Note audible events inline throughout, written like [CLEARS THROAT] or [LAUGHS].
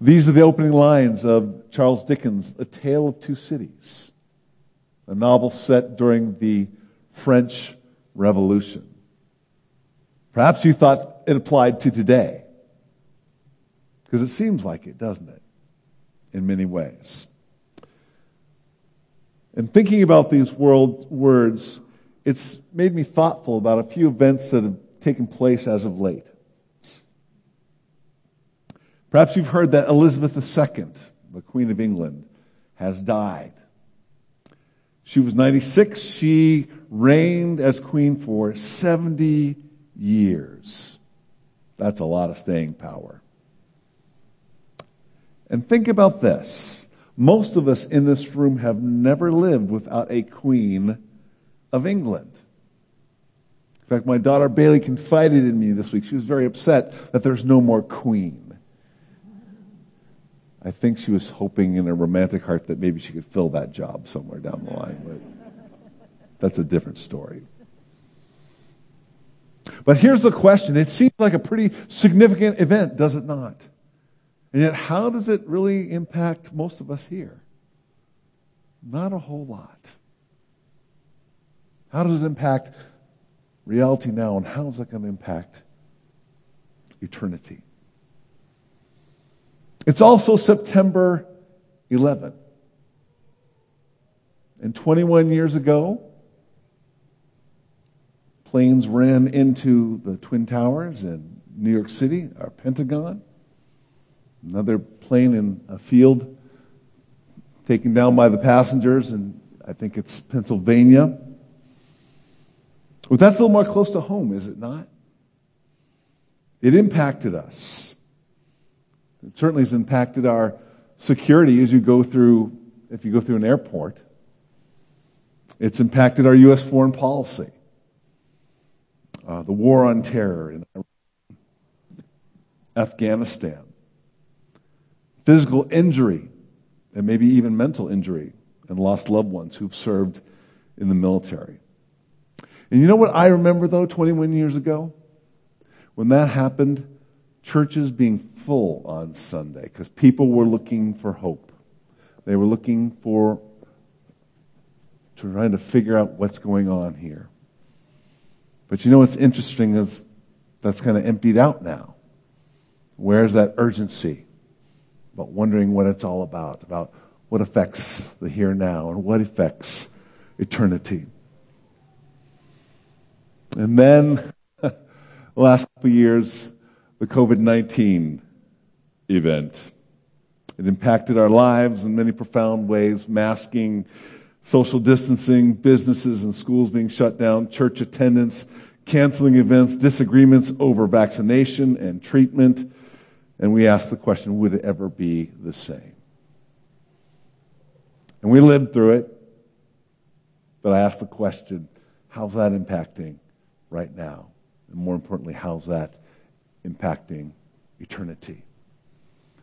These are the opening lines of Charles Dickens' A Tale of Two Cities, a novel set during the French Revolution. Perhaps you thought it applied to today, because it seems like it, doesn't it? In many ways. And thinking about these world, words, it's made me thoughtful about a few events that have taken place as of late. Perhaps you've heard that Elizabeth II, the Queen of England, has died. She was 96. She reigned as queen for 70 years. That's a lot of staying power. And think about this. Most of us in this room have never lived without a queen of England. In fact, my daughter Bailey confided in me this week. She was very upset that there's no more queen. I think she was hoping in her romantic heart that maybe she could fill that job somewhere down the line, but that's a different story. But here's the question. It seems like a pretty significant event, does it not? And yet, how does it really impact most of us here? Not a whole lot. How does it impact reality now, and how is that going to impact eternity? It's also September 11. And 21 years ago, planes ran into the Twin Towers in New York City, our Pentagon. Another plane in a field taken down by the passengers, and I think it's Pennsylvania. Well, that's a little more close to home, is it not? It impacted us. It certainly has impacted our security as you go through, if you go through an airport. It's impacted our U.S. foreign policy. Uh, the war on terror in Afghanistan physical injury, and maybe even mental injury, and lost loved ones who've served in the military. And you know what I remember, though, 21 years ago? When that happened, churches being full on Sunday because people were looking for hope. They were looking for to trying to figure out what's going on here. But you know what's interesting is that's kind of emptied out now. Where's that urgency? about wondering what it's all about, about what affects the here and now and what affects eternity. And then, [LAUGHS] the last couple years, the COVID 19 event. It impacted our lives in many profound ways, masking, social distancing, businesses and schools being shut down, church attendance, canceling events, disagreements over vaccination and treatment, and we asked the question, would it ever be the same? And we lived through it, but I ask the question, how's that impacting right now? And more importantly, how's that impacting eternity?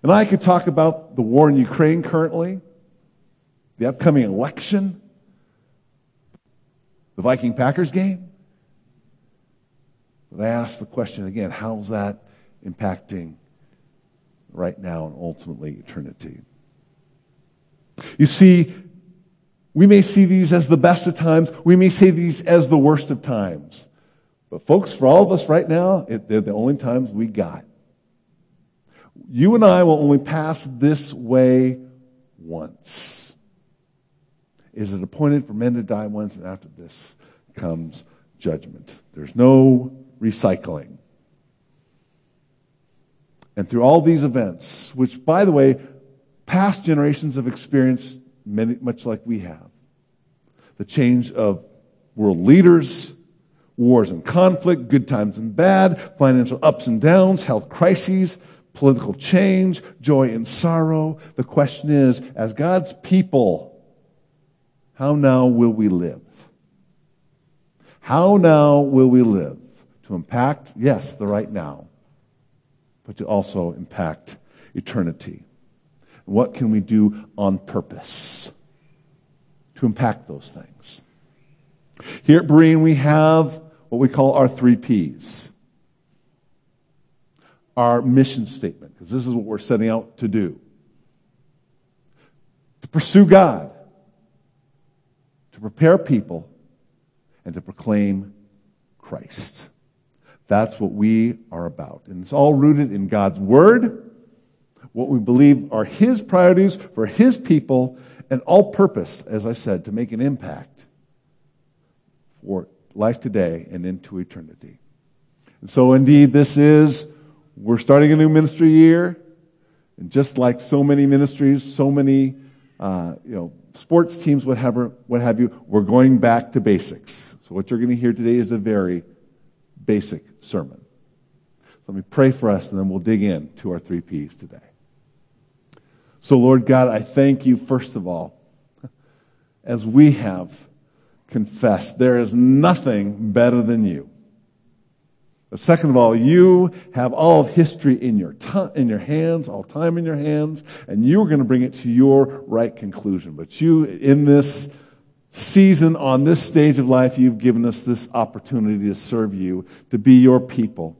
And I could talk about the war in Ukraine currently, the upcoming election, the Viking Packers game. But I ask the question again, how's that impacting right now and ultimately eternity. You see, we may see these as the best of times. We may see these as the worst of times. But folks, for all of us right now, it, they're the only times we got. You and I will only pass this way once. Is it appointed for men to die once, and after this comes judgment? There's no recycling. And through all these events, which, by the way, past generations have experienced many, much like we have the change of world leaders, wars and conflict, good times and bad, financial ups and downs, health crises, political change, joy and sorrow. The question is, as God's people, how now will we live? How now will we live? To impact, yes, the right now but to also impact eternity. What can we do on purpose to impact those things? Here at Berean, we have what we call our three P's. our mission statement, because this is what we're setting out to do. To pursue God, to prepare people, and to proclaim Christ. That's what we are about. And it's all rooted in God's Word, what we believe are His priorities for His people, and all purpose, as I said, to make an impact for life today and into eternity. And so, indeed, this is, we're starting a new ministry year. And just like so many ministries, so many, uh, you know, sports teams, whatever, what have you, we're going back to basics. So, what you're going to hear today is a very basic sermon. Let me pray for us, and then we'll dig in to our three P's today. So, Lord God, I thank you, first of all, as we have confessed, there is nothing better than you. But second of all, you have all of history in your, t- in your hands, all time in your hands, and you are going to bring it to your right conclusion. But you, in this season, on this stage of life, you've given us this opportunity to serve you, to be your people.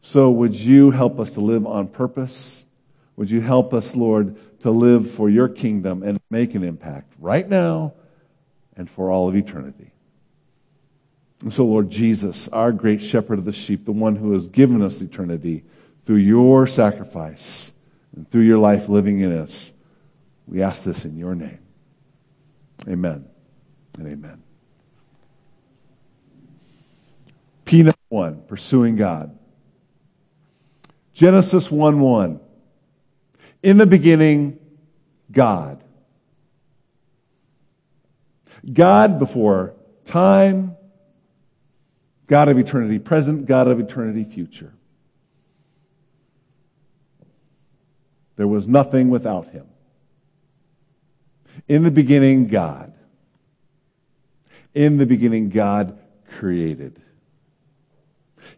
So would you help us to live on purpose? Would you help us, Lord, to live for your kingdom and make an impact right now and for all of eternity? And so, Lord Jesus, our great shepherd of the sheep, the one who has given us eternity through your sacrifice and through your life living in us, we ask this in your name. Amen and amen. P 1, pursuing God. Genesis 1 1. In the beginning, God. God before time, God of eternity present, God of eternity future. There was nothing without him. In the beginning, God. In the beginning, God created.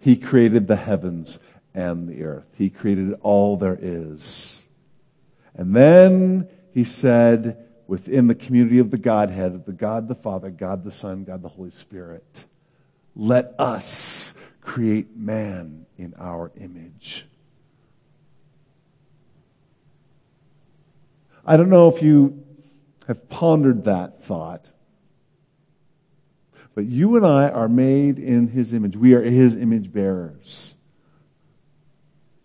He created the heavens and the earth. He created all there is. And then he said, within the community of the Godhead, of the God the Father, God the Son, God the Holy Spirit, let us create man in our image. I don't know if you have pondered that thought. But you and I are made in his image. We are his image bearers.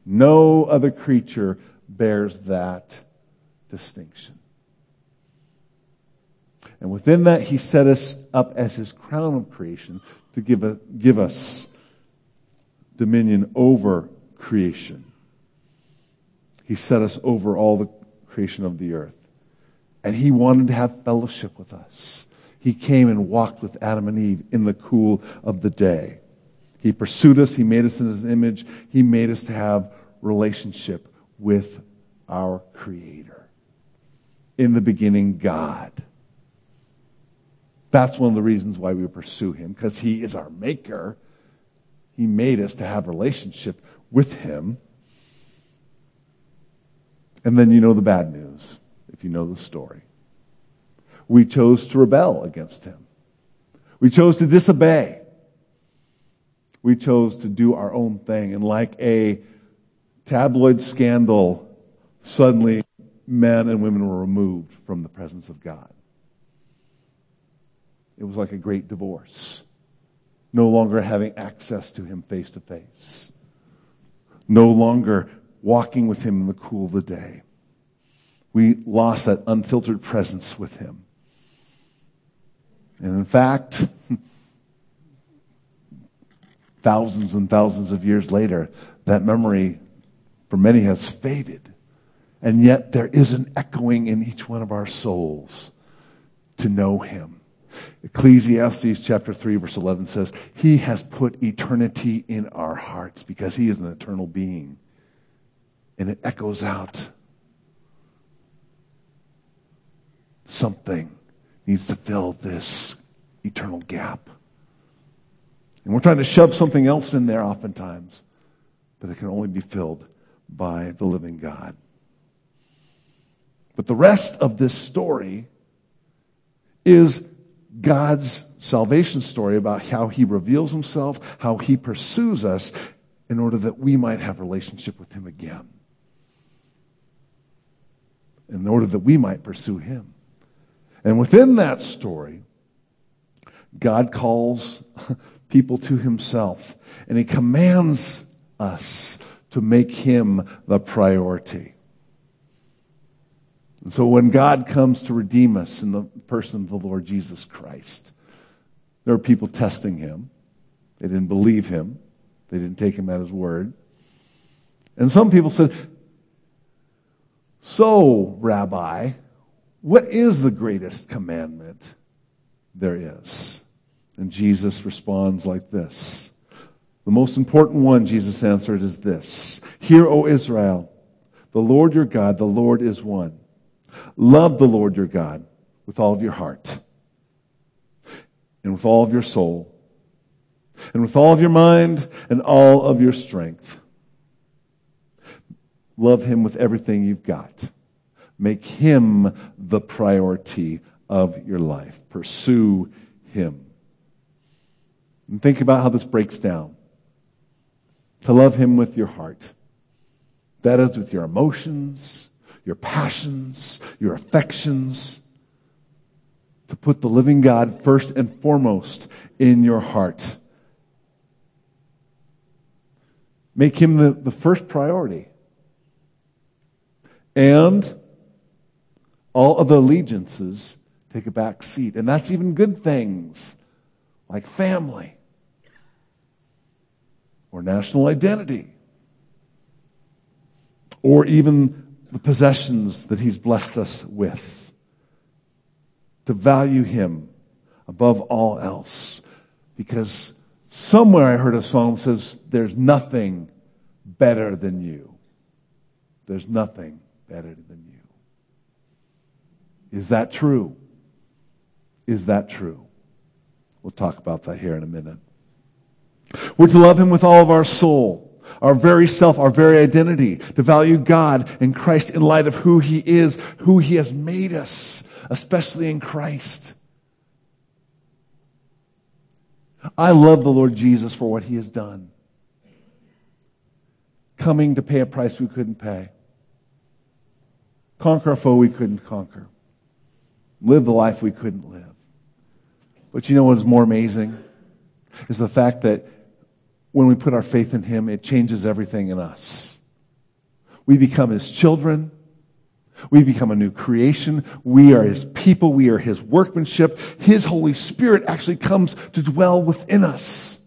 No other creature bears that distinction. And within that, he set us up as his crown of creation to give, a, give us dominion over creation. He set us over all the creation of the earth. And he wanted to have fellowship with us. He came and walked with Adam and Eve in the cool of the day. He pursued us. He made us in his image. He made us to have relationship with our creator. In the beginning, God. That's one of the reasons why we pursue him, because he is our maker. He made us to have relationship with him. And then you know the bad news, if you know the story. We chose to rebel against him. We chose to disobey. We chose to do our own thing. And like a tabloid scandal, suddenly men and women were removed from the presence of God. It was like a great divorce. No longer having access to him face to face. No longer walking with him in the cool of the day. We lost that unfiltered presence with him. And in fact, [LAUGHS] thousands and thousands of years later, that memory for many has faded. And yet there is an echoing in each one of our souls to know him Ecclesiastes chapter 3 verse 11 says, He has put eternity in our hearts because He is an eternal being. And it echoes out. Something needs to fill this eternal gap. And we're trying to shove something else in there oftentimes, but it can only be filled by the living God. But the rest of this story is God's salvation story about how he reveals himself, how he pursues us, in order that we might have relationship with him again. In order that we might pursue him. And within that story, God calls [LAUGHS] people to himself and he commands us to make him the priority. And so when God comes to redeem us in the person of the Lord Jesus Christ, there are people testing him. They didn't believe him. They didn't take him at his word. And some people said, So, Rabbi, what is the greatest commandment there is? And Jesus responds like this. The most important one, Jesus answered, is this Hear, O Israel, the Lord your God, the Lord is one. Love the Lord your God with all of your heart and with all of your soul and with all of your mind and all of your strength. Love him with everything you've got. Make him the priority of your life. Pursue him. And think about how this breaks down. To love him with your heart. That is with your emotions, your passions, your affections. To put the living God first and foremost in your heart. Make him the, the first priority. And all other allegiances take a back seat. And that's even good things like family or national identity or even the possessions that he's blessed us with. To value him above all else. Because somewhere I heard a song that says, There's nothing better than you. There's nothing better than you. Is that true? Is that true? We'll talk about that here in a minute. We're to love him with all of our soul, our very self, our very identity, to value God and Christ in light of who he is, who he has made us, especially in Christ. I love the Lord Jesus for what he has done. Coming to pay a price we couldn't pay. Conquer a foe we couldn't conquer. Live the life we couldn't live. But you know what is more amazing? Is the fact that when we put our faith in Him, it changes everything in us. We become His children. We become a new creation. We are His people. We are His workmanship. His Holy Spirit actually comes to dwell within us.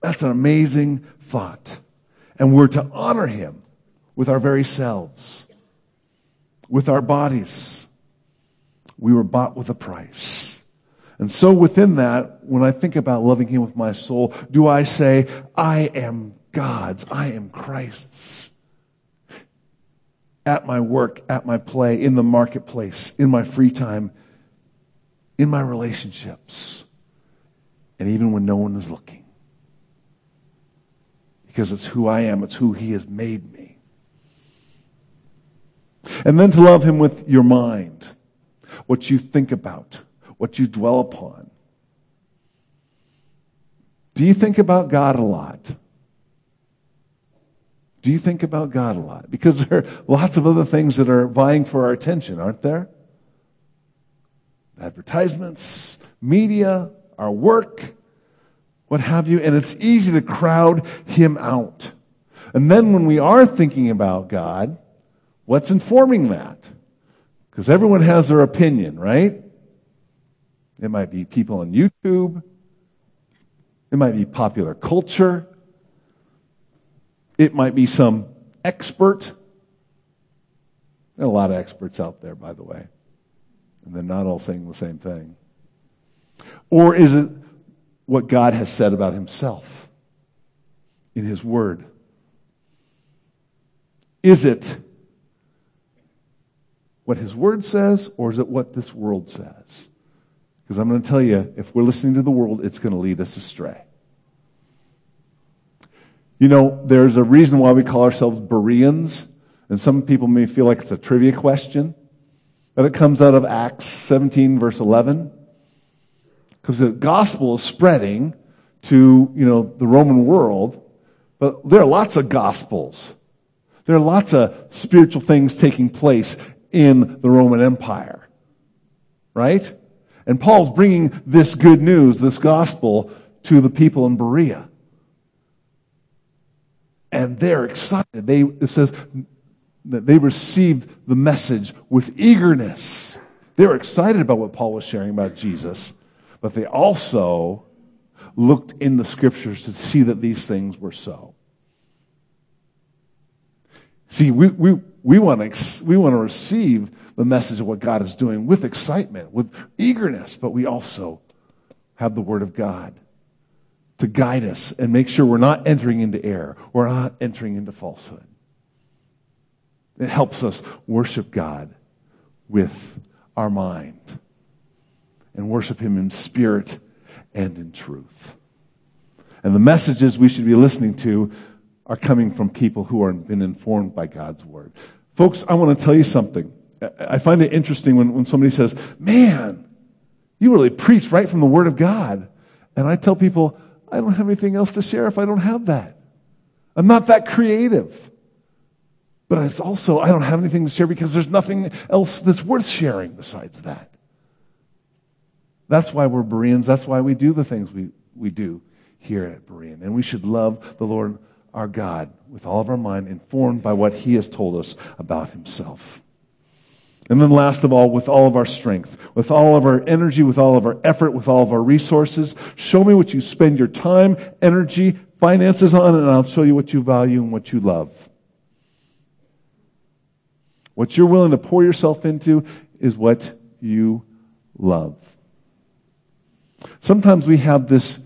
That's an amazing thought. And we're to honor Him with our very selves, with our bodies. We were bought with a price. And so within that, when I think about loving Him with my soul, do I say, I am God's, I am Christ's? At my work, at my play, in the marketplace, in my free time, in my relationships, and even when no one is looking. Because it's who I am, it's who He has made me. And then to love Him with your mind, what you think about what you dwell upon. Do you think about God a lot? Do you think about God a lot? Because there are lots of other things that are vying for our attention, aren't there? Advertisements, media, our work, what have you, and it's easy to crowd Him out. And then when we are thinking about God, what's informing that? Because everyone has their opinion, right? It might be people on YouTube. It might be popular culture. It might be some expert. There are a lot of experts out there, by the way. And they're not all saying the same thing. Or is it what God has said about himself in his word? Is it what his word says, or is it what this world says? Because I'm going to tell you, if we're listening to the world, it's going to lead us astray. You know, there's a reason why we call ourselves Bereans, and some people may feel like it's a trivia question, but it comes out of Acts 17, verse 11. Because the gospel is spreading to, you know, the Roman world, but there are lots of gospels. There are lots of spiritual things taking place in the Roman Empire. Right? And Paul's bringing this good news, this gospel, to the people in Berea. And they're excited. They, it says that they received the message with eagerness. They were excited about what Paul was sharing about Jesus, but they also looked in the scriptures to see that these things were so. See, we, we, we want to, we want to receive the message of what God is doing with excitement, with eagerness, but we also have the Word of God to guide us and make sure we're not entering into error. We're not entering into falsehood. It helps us worship God with our mind and worship Him in spirit and in truth. And the messages we should be listening to are coming from people who have been informed by God's Word. Folks, I want to tell you something. I find it interesting when, when somebody says, Man, you really preach right from the Word of God. And I tell people, I don't have anything else to share if I don't have that. I'm not that creative. But it's also, I don't have anything to share because there's nothing else that's worth sharing besides that. That's why we're Bereans. That's why we do the things we, we do here at Berean. And we should love the Lord our God with all of our mind, informed by what He has told us about Himself. And then last of all, with all of our strength, with all of our energy, with all of our effort, with all of our resources, show me what you spend your time, energy, finances on, and I'll show you what you value and what you love. What you're willing to pour yourself into is what you love. Sometimes we have this,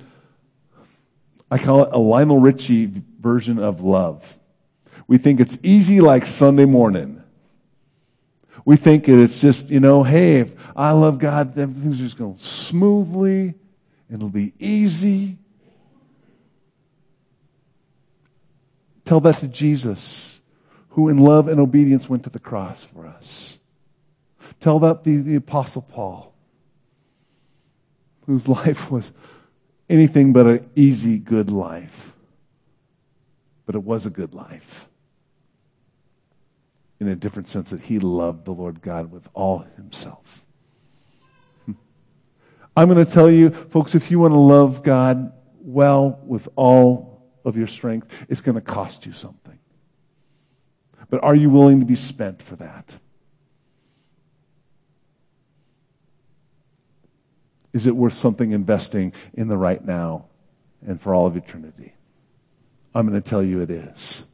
I call it a Lionel Richie version of love. We think it's easy like Sunday morning. We think it's just, you know, hey, if I love God, everything's just going smoothly, it'll be easy. Tell that to Jesus, who in love and obedience went to the cross for us. Tell that to the Apostle Paul, whose [LAUGHS] life was anything but an easy, good life. But it was a good life in a different sense that he loved the Lord God with all himself. Hmm. I'm going to tell you, folks, if you want to love God well with all of your strength, it's going to cost you something. But are you willing to be spent for that? Is it worth something investing in the right now and for all of eternity? I'm going to tell you it is.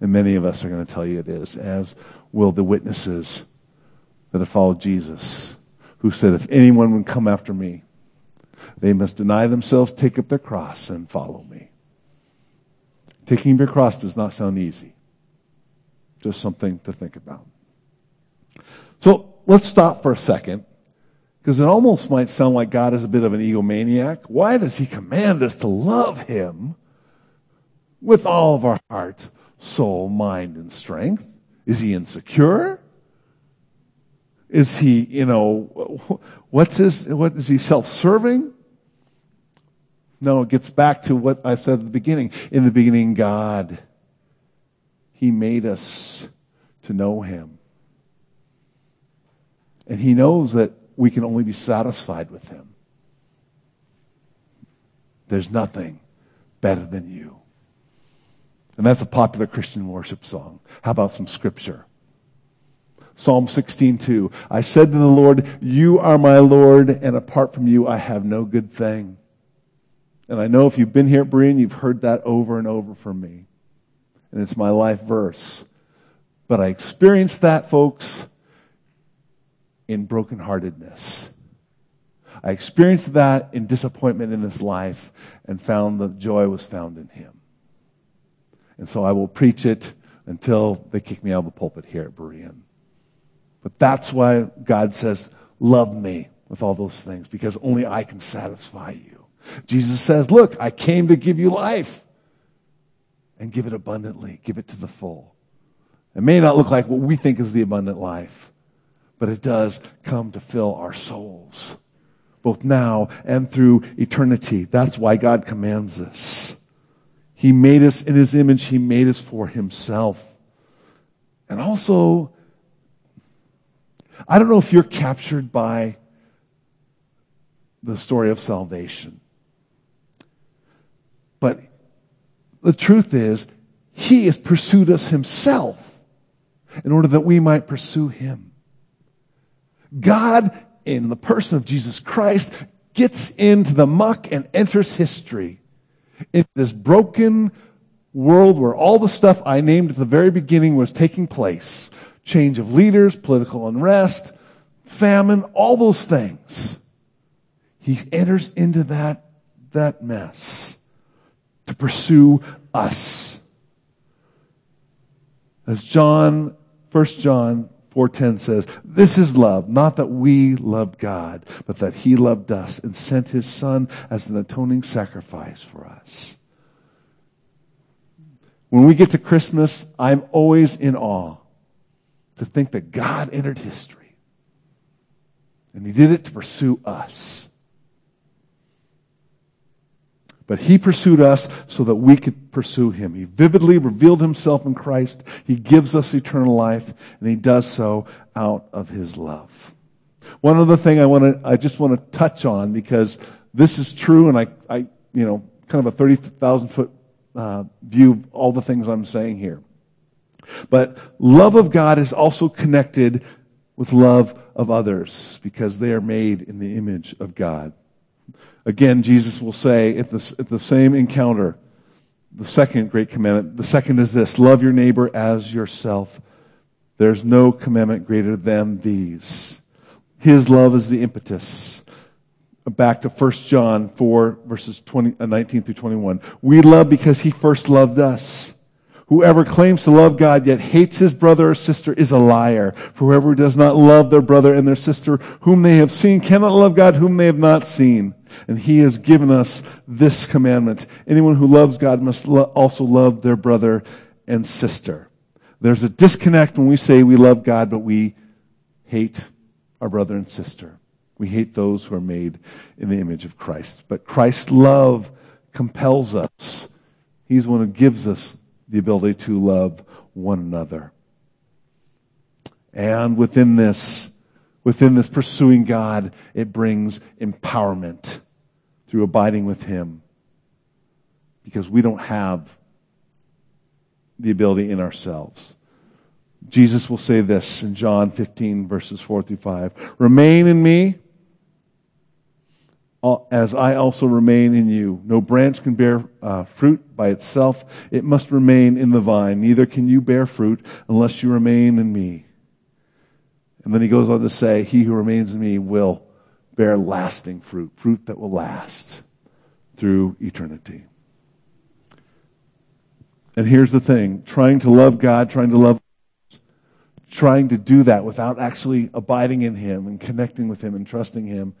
And many of us are going to tell you it is, as will the witnesses that have followed Jesus, who said, If anyone would come after me, they must deny themselves, take up their cross, and follow me. Taking up your cross does not sound easy. Just something to think about. So let's stop for a second, because it almost might sound like God is a bit of an egomaniac. Why does He command us to love Him with all of our heart, soul, mind, and strength? Is he insecure? Is he, you know, what's his, what is he self-serving? No, it gets back to what I said at the beginning. In the beginning, God, he made us to know him. And he knows that we can only be satisfied with him. There's nothing better than you. And that's a popular Christian worship song. How about some scripture? Psalm 16:2. I said to the Lord, "You are my Lord, and apart from you I have no good thing." And I know if you've been here at Berean, you've heard that over and over from me. And it's my life verse. But I experienced that, folks, in brokenheartedness. I experienced that in disappointment in this life and found that joy was found in Him. And so I will preach it until they kick me out of the pulpit here at Berean. But that's why God says, Love me with all those things, because only I can satisfy you. Jesus says, Look, I came to give you life and give it abundantly, give it to the full. It may not look like what we think is the abundant life, but it does come to fill our souls both now and through eternity. That's why God commands this. He made us in His image. He made us for Himself. And also, I don't know if you're captured by the story of salvation. But the truth is, He has pursued us Himself in order that we might pursue Him. God, in the person of Jesus Christ, gets into the muck and enters history. In this broken world where all the stuff I named at the very beginning was taking place change of leaders, political unrest, famine, all those things. He enters into that, that mess to pursue us. As John, 1 John 4:10 says, "This is love, not that we loved God, but that he loved us and sent his son as an atoning sacrifice for us." When we get to Christmas, I'm always in awe to think that God entered history. And he did it to pursue us. But he pursued us so that we could pursue him. He vividly revealed himself in Christ. He gives us eternal life, and he does so out of his love. One other thing I want to, I just want to touch on because this is true, and I, I, you know, kind of a 30,000 foot uh, view of all the things I'm saying here. But love of God is also connected with love of others because they are made in the image of God. Again, Jesus will say at the, at the same encounter, the second great commandment, the second is this love your neighbor as yourself. There's no commandment greater than these. His love is the impetus. Back to 1 John 4, verses 20, uh, 19 through 21. We love because he first loved us. Whoever claims to love God yet hates his brother or sister is a liar. For whoever does not love their brother and their sister whom they have seen cannot love God whom they have not seen. And he has given us this commandment. Anyone who loves God must lo- also love their brother and sister. There's a disconnect when we say we love God, but we hate our brother and sister. We hate those who are made in the image of Christ. But Christ's love compels us. He's the one who gives us the ability to love one another. And within this, within this pursuing God, it brings empowerment through abiding with Him. Because we don't have the ability in ourselves. Jesus will say this in John 15, verses 4 through 5 Remain in me as I also remain in you. No branch can bear uh, fruit by itself. It must remain in the vine. Neither can you bear fruit unless you remain in me. And then he goes on to say, He who remains in me will bear lasting fruit, fruit that will last through eternity. And here's the thing trying to love God, trying to love trying to do that without actually abiding in Him and connecting with Him and trusting Him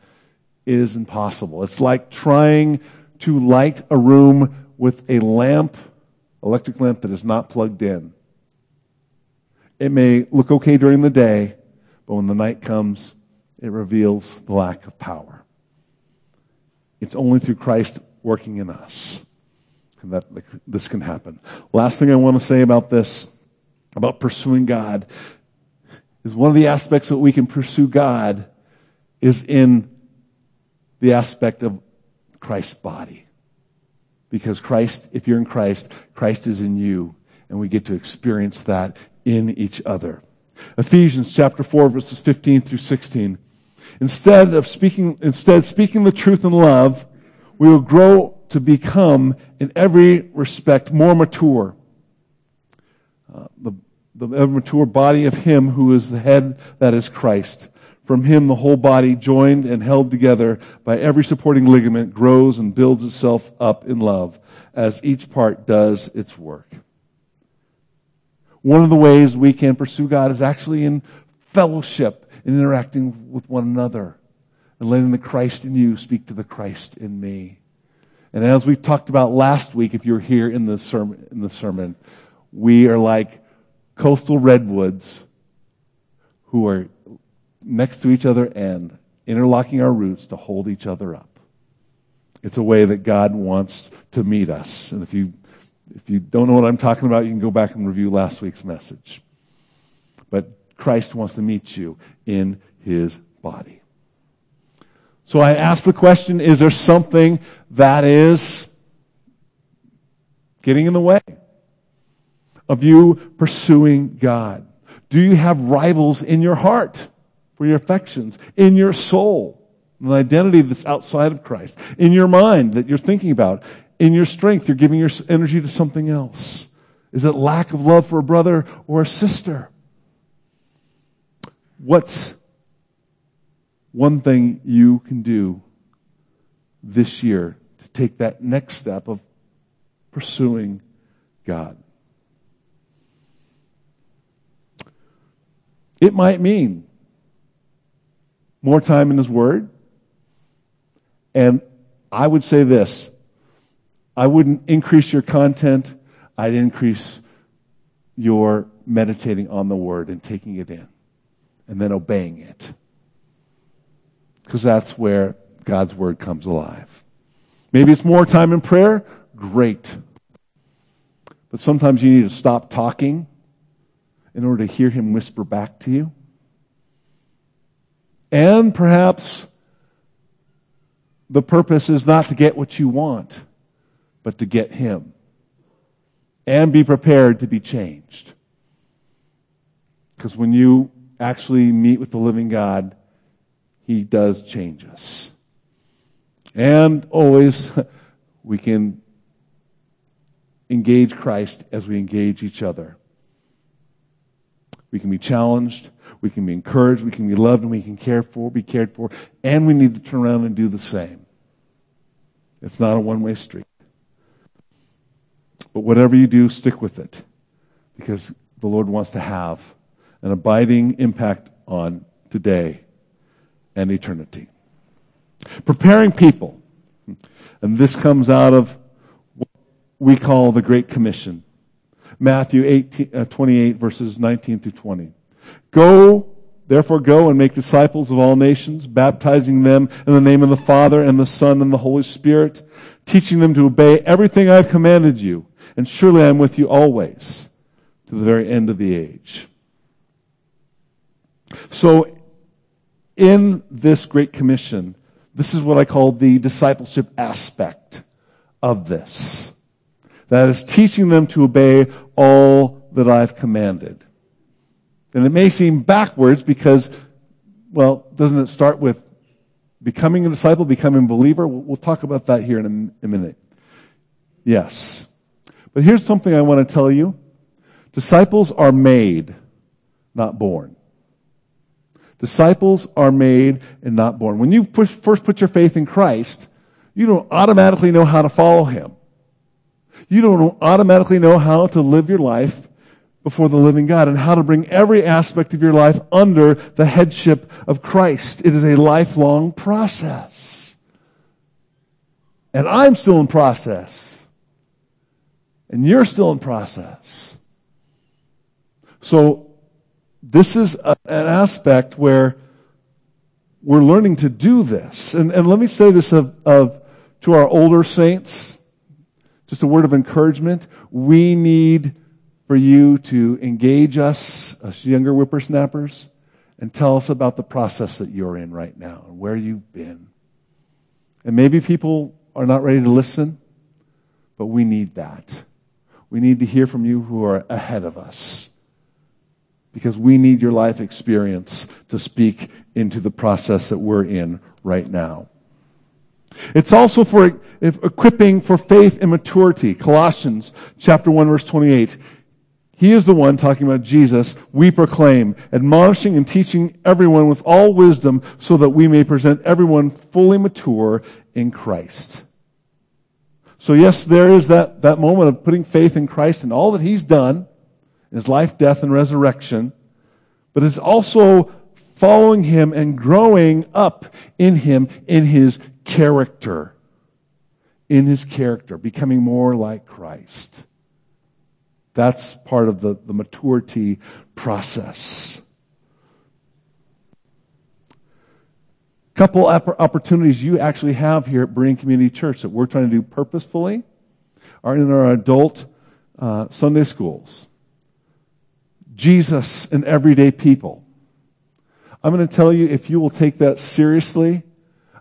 is impossible. It's like trying to light a room with a lamp, electric lamp that is not plugged in. It may look okay during the day, but when the night comes, it reveals the lack of power. It's only through Christ working in us that this can happen. Last thing I want to say about this, about pursuing God, is one of the aspects that we can pursue God is in the aspect of Christ's body. Because Christ, if you're in Christ, Christ is in you, and we get to experience that in each other. Ephesians chapter 4 verses 15 through 16. Instead of speaking, instead speaking the truth in love, we will grow to become in every respect more mature. Uh, the, the ever mature body of Him who is the head that is Christ. From him, the whole body, joined and held together by every supporting ligament, grows and builds itself up in love as each part does its work. One of the ways we can pursue God is actually in fellowship, in interacting with one another, and letting the Christ in you speak to the Christ in me. And as we talked about last week, if you're here in the sermon, in the sermon we are like coastal redwoods who are next to each other and interlocking our roots to hold each other up. It's a way that God wants to meet us. And if you, if you don't know what I'm talking about, you can go back and review last week's message. But Christ wants to meet you in his body. So I ask the question, is there something that is getting in the way of you pursuing God? Do you have rivals in your heart for your affections, in your soul, an identity that's outside of Christ, in your mind that you're thinking about, in your strength, you're giving your energy to something else? Is it lack of love for a brother or a sister? What's one thing you can do this year to take that next step of pursuing God? It might mean more time in His Word. And I would say this I wouldn't increase your content, I'd increase your meditating on the Word and taking it in and then obeying it. Because that's where God's Word comes alive. Maybe it's more time in prayer. Great. But sometimes you need to stop talking in order to hear him whisper back to you. And perhaps the purpose is not to get what you want, but to get him. And be prepared to be changed. Because when you actually meet with the living God, he does change us. And always [LAUGHS] we can engage Christ as we engage each other. We can be challenged. We can be encouraged. We can be loved and we can care for, be cared for. And we need to turn around and do the same. It's not a one way street. But whatever you do, stick with it. Because the Lord wants to have an abiding impact on today and eternity. Preparing people. And this comes out of what we call the Great Commission. Matthew 18, uh, 28, verses 19 through 20. Go, therefore go and make disciples of all nations, baptizing them in the name of the Father and the Son and the Holy Spirit, teaching them to obey everything I've commanded you. And surely I'm with you always to the very end of the age. So, in this Great Commission, this is what I call the discipleship aspect of this. That is teaching them to obey all that I've commanded. And it may seem backwards because, well, doesn't it start with becoming a disciple, becoming a believer? We'll talk about that here in a, minute. Yes. But here's something I want to tell you. Disciples are made, not born. Disciples are made and not born. When you push, first put your faith in Christ, you don't automatically know how to follow Him. You don't automatically know how to live your life before the living God and how to bring every aspect of your life under the headship of Christ. It is a lifelong process. And I'm still in process. And you're still in process. So this is a, an aspect where we're learning to do this. And, and let me say this of, of to our older saints just a word of encouragement. We need for you to engage us, us younger whippersnappers, and tell us about the process that you're in right now and where you've been. And maybe people are not ready to listen, but we need that. We need to hear from you who are ahead of us. Because we need your life experience to speak into the process that we're in right now. It's also for equipping for faith and maturity. Colossians chapter 1 verse 28. He is the one talking about Jesus. We proclaim, admonishing and teaching everyone with all wisdom so that we may present everyone fully mature in Christ. So yes, there is that, that moment of putting faith in Christ and all that He's done His life, death, and resurrection. But it's also following Him and growing up in Him in His character. In his character, becoming more like Christ. That's part of the, the maturity process. couple opportunities you actually have here at Berean Community Church that we're trying to do purposefully are in our adult uh, Sunday schools. Jesus and everyday people. I'm going to tell you if you will take that seriously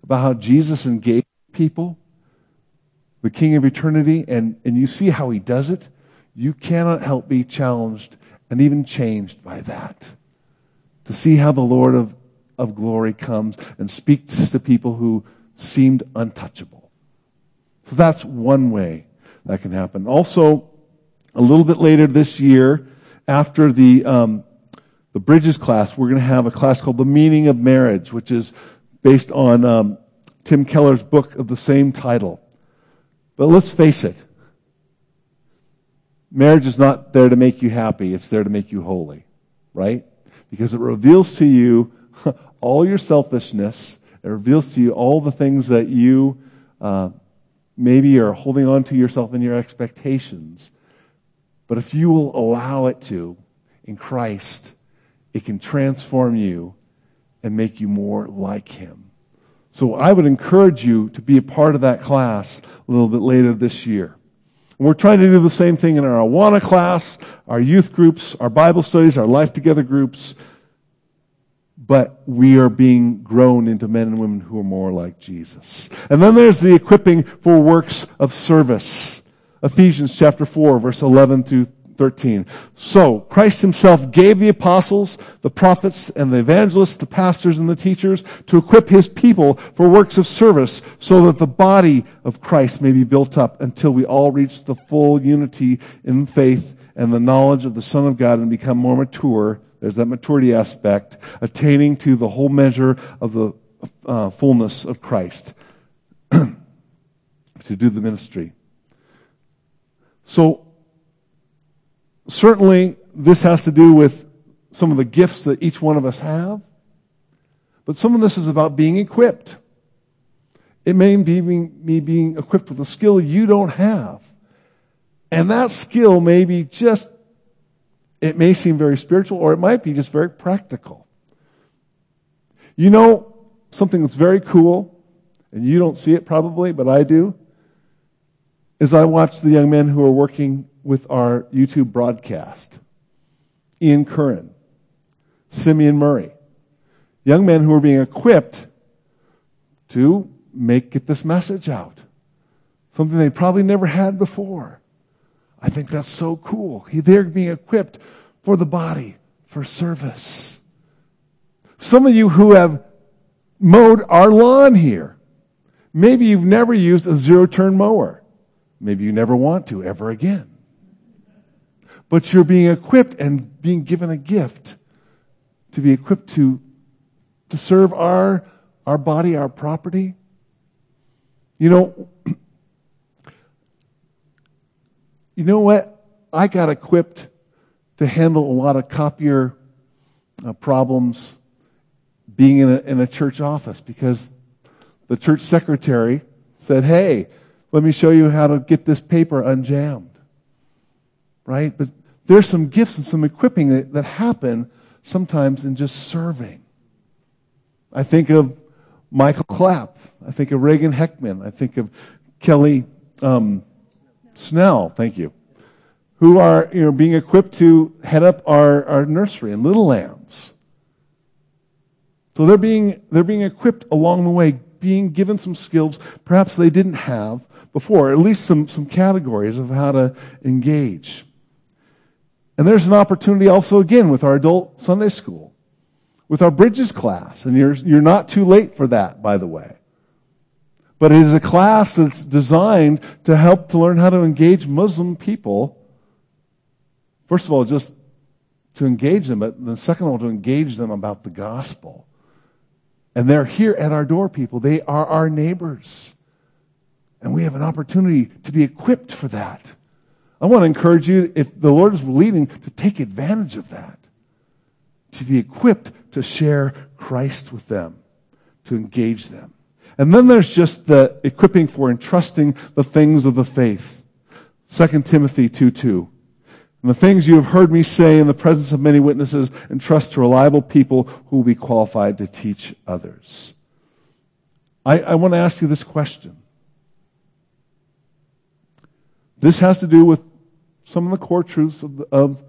about how Jesus engaged people, the King of eternity, and, and you see how he does it, you cannot help be challenged and even changed by that. To see how the Lord of, of glory comes and speaks to people who seemed untouchable. So that's one way that can happen. Also, a little bit later this year, after the, um, the Bridges class, we're going to have a class called The Meaning of Marriage, which is based on um, Tim Keller's book of the same title. But let's face it. Marriage is not there to make you happy. It's there to make you holy, right? Because it reveals to you [LAUGHS] all your selfishness. It reveals to you all the things that you uh, maybe are holding on to yourself and your expectations. But if you will allow it to, in Christ, it can transform you and make you more like Him. So I would encourage you to be a part of that class a little bit later this year. And we're trying to do the same thing in our Awana class, our youth groups, our Bible studies, our Life Together groups. But we are being grown into men and women who are more like Jesus. And then there's the equipping for works of service. Ephesians chapter 4, verse 11 through 13. So, Christ himself gave the apostles, the prophets, and the evangelists, the pastors, and the teachers to equip his people for works of service so that the body of Christ may be built up until we all reach the full unity in faith and the knowledge of the Son of God and become more mature. There's that maturity aspect, attaining to the whole measure of the uh, fullness of Christ [CLEARS THROAT] to do the ministry. So, Certainly, this has to do with some of the gifts that each one of us have, but some of this is about being equipped. It may be me being equipped with a skill you don't have. And that skill may be just, it may seem very spiritual or it might be just very practical. You know, something that's very cool, and you don't see it probably, but I do, is I watch the young men who are working with our YouTube broadcast. Ian Curran, Simeon Murray, young men who are being equipped to make get this message out. Something they probably never had before. I think that's so cool. They're being equipped for the body, for service. Some of you who have mowed our lawn here, maybe you've never used a zero turn mower. Maybe you never want to ever again but you're being equipped and being given a gift to be equipped to, to serve our, our body, our property. You know, [CLEARS THROAT] you know what? I got equipped to handle a lot of copier uh, problems being in a, in a church office because the church secretary said, Hey, let me show you how to get this paper unjammed right? But there's some gifts and some equipping that, that happen sometimes in just serving. I think of Michael Clapp. I think of Reagan Heckman. I think of Kelly um, Snell. Thank you. Who are you know being equipped to head up our, our nursery and Little Lambs. So they're being they're being equipped along the way, being given some skills perhaps they didn't have before, at least some some categories of how to engage. And there's an opportunity also again with our adult Sunday school, with our Bridges class. And you're, you're not too late for that, by the way. But it is a class that's designed to help to learn how to engage Muslim people. First of all, just to engage them, but the second of all, to engage them about the gospel. And they're here at our door, people. They are our neighbors. And we have an opportunity to be equipped for that. I want to encourage you, if the Lord is leading, to take advantage of that, to be equipped to share Christ with them, to engage them. And then there's just the equipping for entrusting the things of the faith. 2 Timothy 2 2. And the things you have heard me say in the presence of many witnesses, entrust to reliable people who will be qualified to teach others. I, I want to ask you this question. This has to do with some of the core truths of the, of,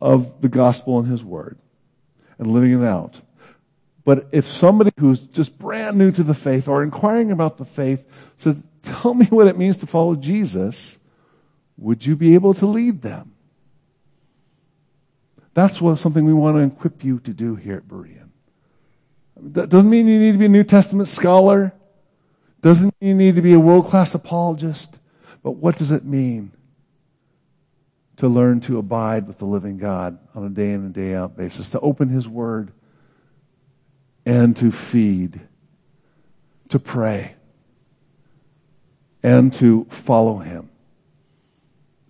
of the gospel and his word and living it out. But if somebody who's just brand new to the faith or inquiring about the faith said, Tell me what it means to follow Jesus, would you be able to lead them? That's what something we want to equip you to do here at Berean. That doesn't mean you need to be a New Testament scholar. Doesn't mean you need to be a world class apologist. But what does it mean to learn to abide with the living God on a day in and day out basis? To open His Word and to feed, to pray, and to follow Him,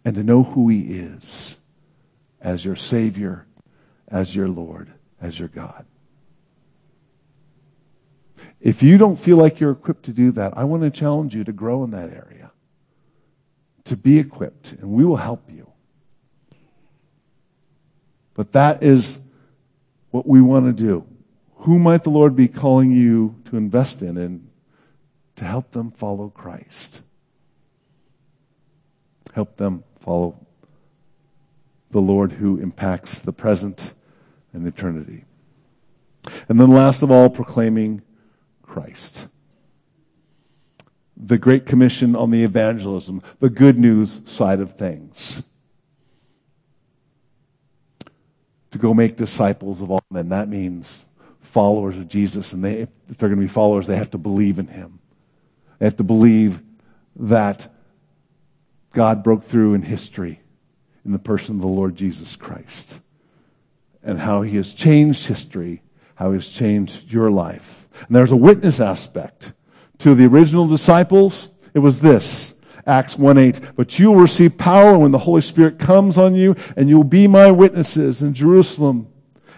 and to know who He is as your Savior, as your Lord, as your God. If you don't feel like you're equipped to do that, I want to challenge you to grow in that area, to be equipped, and we will help you. But that is what we want to do who might the Lord be calling you to invest in and to help them follow Christ? Help them follow the Lord who impacts the present and eternity. And then last of all, proclaiming Christ. The Great Commission on the evangelism, the good news side of things. To go make disciples of all men. That means followers of Jesus, and they, if they're going to be followers, they have to believe in him. They have to believe that God broke through in history in the person of the Lord Jesus Christ and how he has changed history, how he has changed your life. And there's a witness aspect. To the original disciples, it was this. Acts 1 8. But you will receive power when the Holy Spirit comes on you, and you will be my witnesses in Jerusalem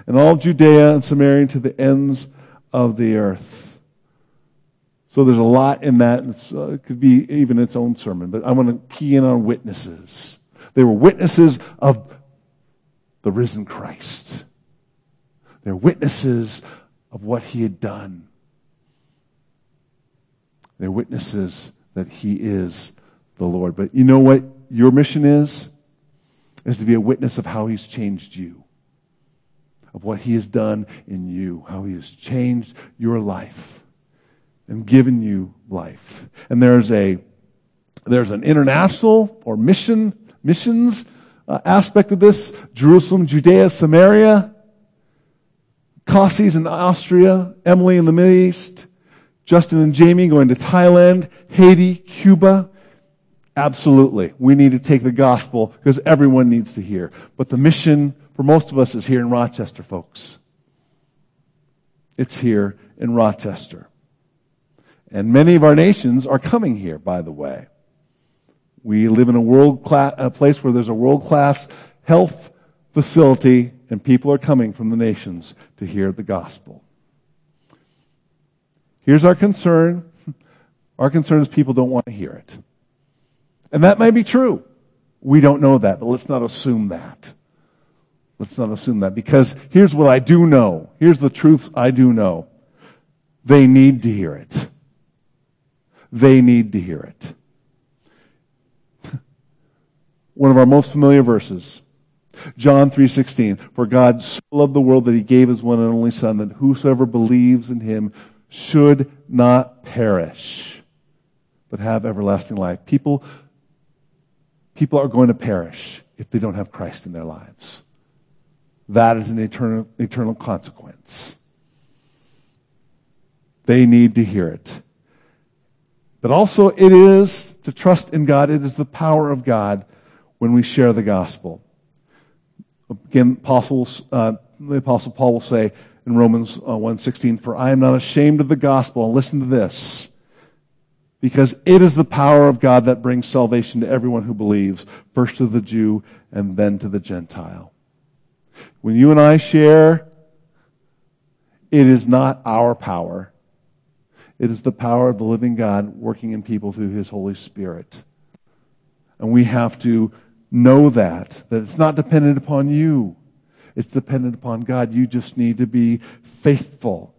and all Judea and Samaria to the ends of the earth. So there's a lot in that. Uh, it could be even its own sermon, but I want to key in on witnesses. They were witnesses of the risen Christ. They're witnesses of what he had done. They're witnesses that he is the Lord. But you know what your mission is? Is to be a witness of how he's changed you of what He has done in you, how He has changed your life and given you life. And there's a there's an international or mission missions uh, aspect of this: Jerusalem, Judea, Samaria, Cassies in Austria, Emily in the Middle East, Justin and Jamie going to Thailand, Haiti, Cuba. Absolutely. We need to take the gospel because everyone needs to hear. But the mission for most of us is here in Rochester, folks. It's here in Rochester. And many of our nations are coming here, by the way. We live in a world class, a place where there's a world class health facility and people are coming from the nations to hear the gospel. Here's our concern. Our concern is people don't want to hear it. And that may be true. We don't know that, but let's not assume that. Let's not assume that because here's what I do know. Here's the truths I do know. They need to hear it. They need to hear it. [LAUGHS] One of our most familiar verses. John 3:16 For God so loved the world that he gave his one and only son that whosoever believes in him should not perish but have everlasting life. People people are going to perish if they don't have Christ in their lives that is an eternal, eternal consequence. They need to hear it. But also, it is to trust in God. It is the power of God when we share the gospel. Again, apostles, uh, the apostle Paul will say in Romans uh, 1.16, For I am not ashamed of the gospel. And listen to this. Because it is the power of God that brings salvation to everyone who believes, first to the Jew and then to the Gentile. When you and I share, it is not our power. It is the power of the living God working in people through His Holy Spirit. And we have to know that, that it's not dependent upon you. It's dependent upon God. You just need to be faithful.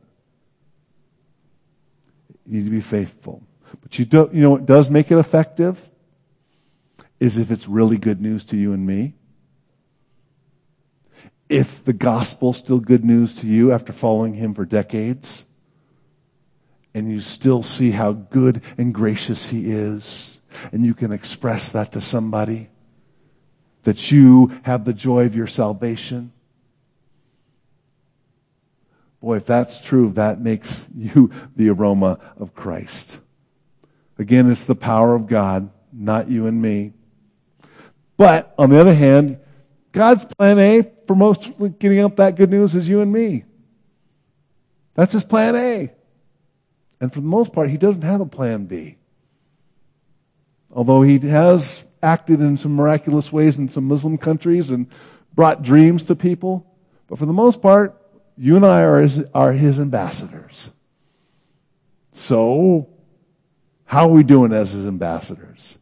You need to be faithful. But you don't, you know what does make it effective? Is if it's really good news to you and me. If the gospel's still good news to you after following him for decades, and you still see how good and gracious he is, and you can express that to somebody, that you have the joy of your salvation. Boy, if that's true, that makes [LAUGHS] you the aroma of Christ. Again, it's the power of God, not you and me. But on the other hand, God's plan A for most getting up that good news is you and me. That's his plan A. And for the most part, he doesn't have a plan B. Although he has acted in some miraculous ways in some Muslim countries and brought dreams to people. But for the most part, you and I are his, are his ambassadors. So, how are we doing as his ambassadors?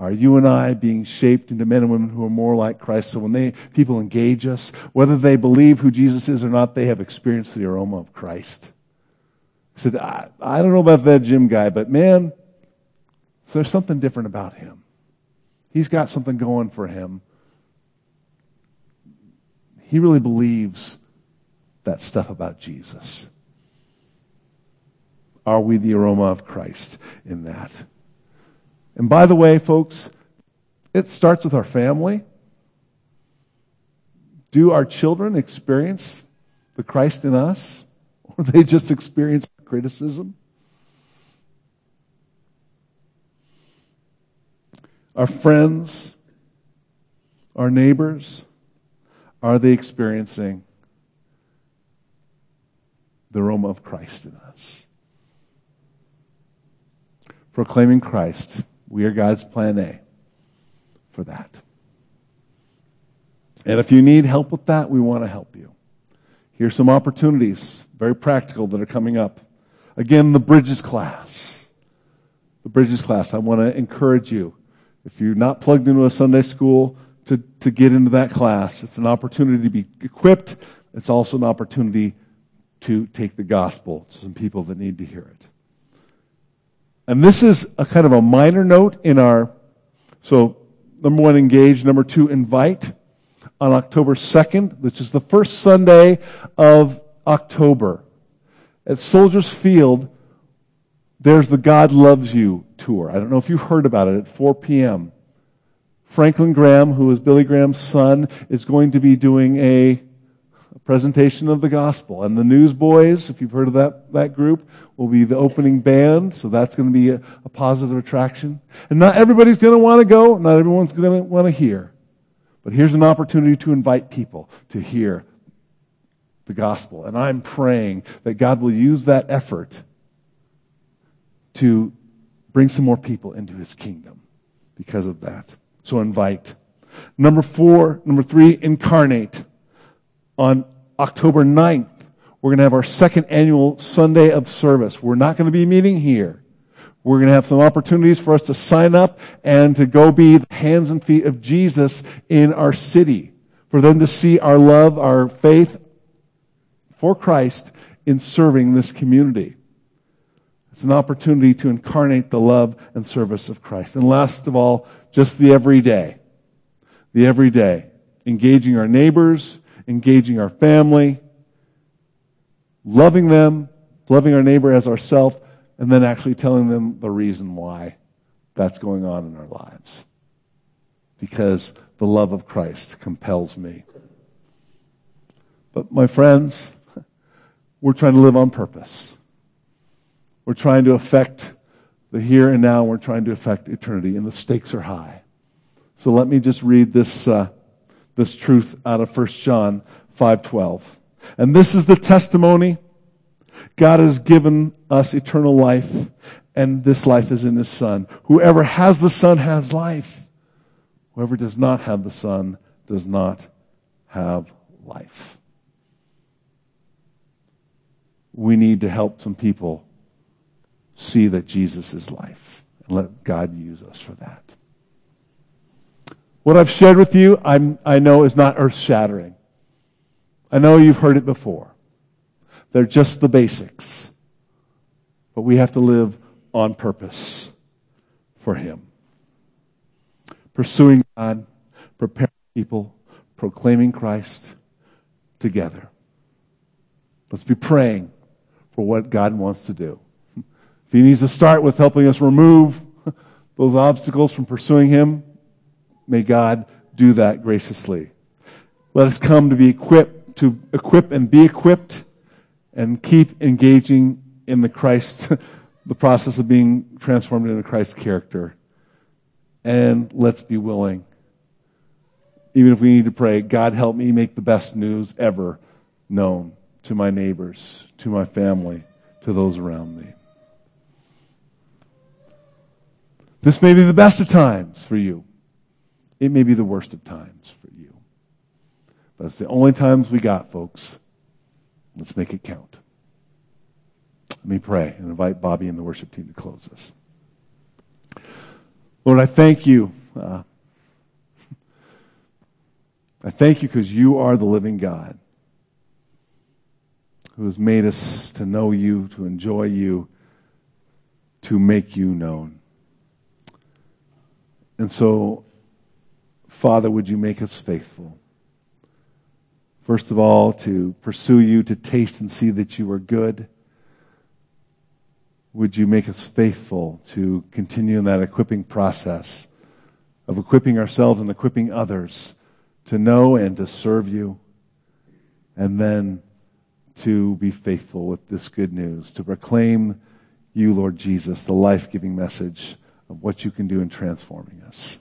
Are you and I being shaped into men and women who are more like Christ? So when they, people engage us, whether they believe who Jesus is or not, they have experienced the aroma of Christ. I said, I, I don't know about that Jim guy, but man, there's something different about him. He's got something going for him. He really believes that stuff about Jesus. Are we the aroma of Christ in that? And by the way, folks, it starts with our family. Do our children experience the Christ in us? [LAUGHS] Or they just experience criticism? Our friends, our neighbors, are they experiencing the aroma of Christ in us? Proclaiming Christ we are God's plan A for that. And if you need help with that, we want to help you. Here's some opportunities, very practical, that are coming up. Again, the Bridges class. The Bridges class. I want to encourage you. If you're not plugged into a Sunday school, to, to get into that class. It's an opportunity to be equipped. It's also an opportunity to take the gospel to some people that need to hear it. And this is a kind of a minor note in our, so number one, engage. Number two, invite on October 2nd, which is the first Sunday of October. At Soldiers Field, there's the God Loves You tour. I don't know if you've heard about it at 4 p.m. Franklin Graham, who is Billy Graham's son, is going to be doing a presentation of the gospel. And the Newsboys, if you've heard of that, that group, will be the opening band. So that's going to be a, a positive attraction. And not everybody's going to want to go. Not everyone's going to want to hear. But here's an opportunity to invite people to hear the gospel. And I'm praying that God will use that effort to bring some more people into his kingdom because of that. So invite. Number four, number three, incarnate on October 9th, we're going to have our second annual Sunday of service. We're not going to be meeting here. We're going to have some opportunities for us to sign up and to go be the hands and feet of Jesus in our city. For them to see our love, our faith for Christ in serving this community. It's an opportunity to incarnate the love and service of Christ. And last of all, just the everyday. The everyday. Engaging our neighbors, engaging our family, loving them, loving our neighbor as ourselves, and then actually telling them the reason why that's going on in our lives. Because the love of Christ compels me. But my friends, [LAUGHS] we're trying to live on purpose. We're trying to affect the here and now. We're trying to affect eternity, and the stakes are high. So let me just read this uh, this truth out of 1 John 5:12. And this is the testimony God has given us eternal life, and this life is in his son. Whoever has the son has life. Whoever does not have the son does not have life. We need to help some people see that Jesus is life and let God use us for that. What I've shared with you, I'm, I know is not earth shattering. I know you've heard it before. They're just the basics. but we have to live on purpose for Him. Pursuing God, preparing people, proclaiming Christ together. Let's be praying for what God wants to do. If He needs to start with helping us remove [LAUGHS] those obstacles from pursuing Him, may God do that graciously. Let us come to be equipped, to equip and be equipped, and keep engaging in the Christ, [LAUGHS] the process of being transformed into Christ's character. And let's be willing, even if we need to pray, God help me make the best news ever known to my neighbors, to my family, to those around me. This may be the best of times for you. It may be the worst of times for you. But it's the only times we got, folks. Let's make it count. Let me pray and invite Bobby and the worship team to close this. Lord, I thank you. Uh, [LAUGHS] I thank you because you are the living God who has made us to know you, to enjoy you, to make you known. And so, Father, would you make us faithful? First of all, to pursue you, to taste and see that you are good. Would you make us faithful to continue in that equipping process of equipping ourselves and equipping others to know and to serve you, and then to be faithful with this good news, to proclaim you, Lord Jesus, the life giving message of what you can do in transforming us.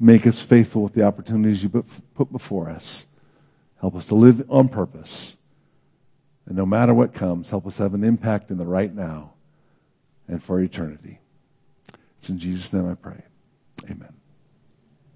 Make us faithful with the opportunities you put before us. Help us to live on purpose. And no matter what comes, help us have an impact in the right now and for eternity. It's in Jesus' name I pray. Amen.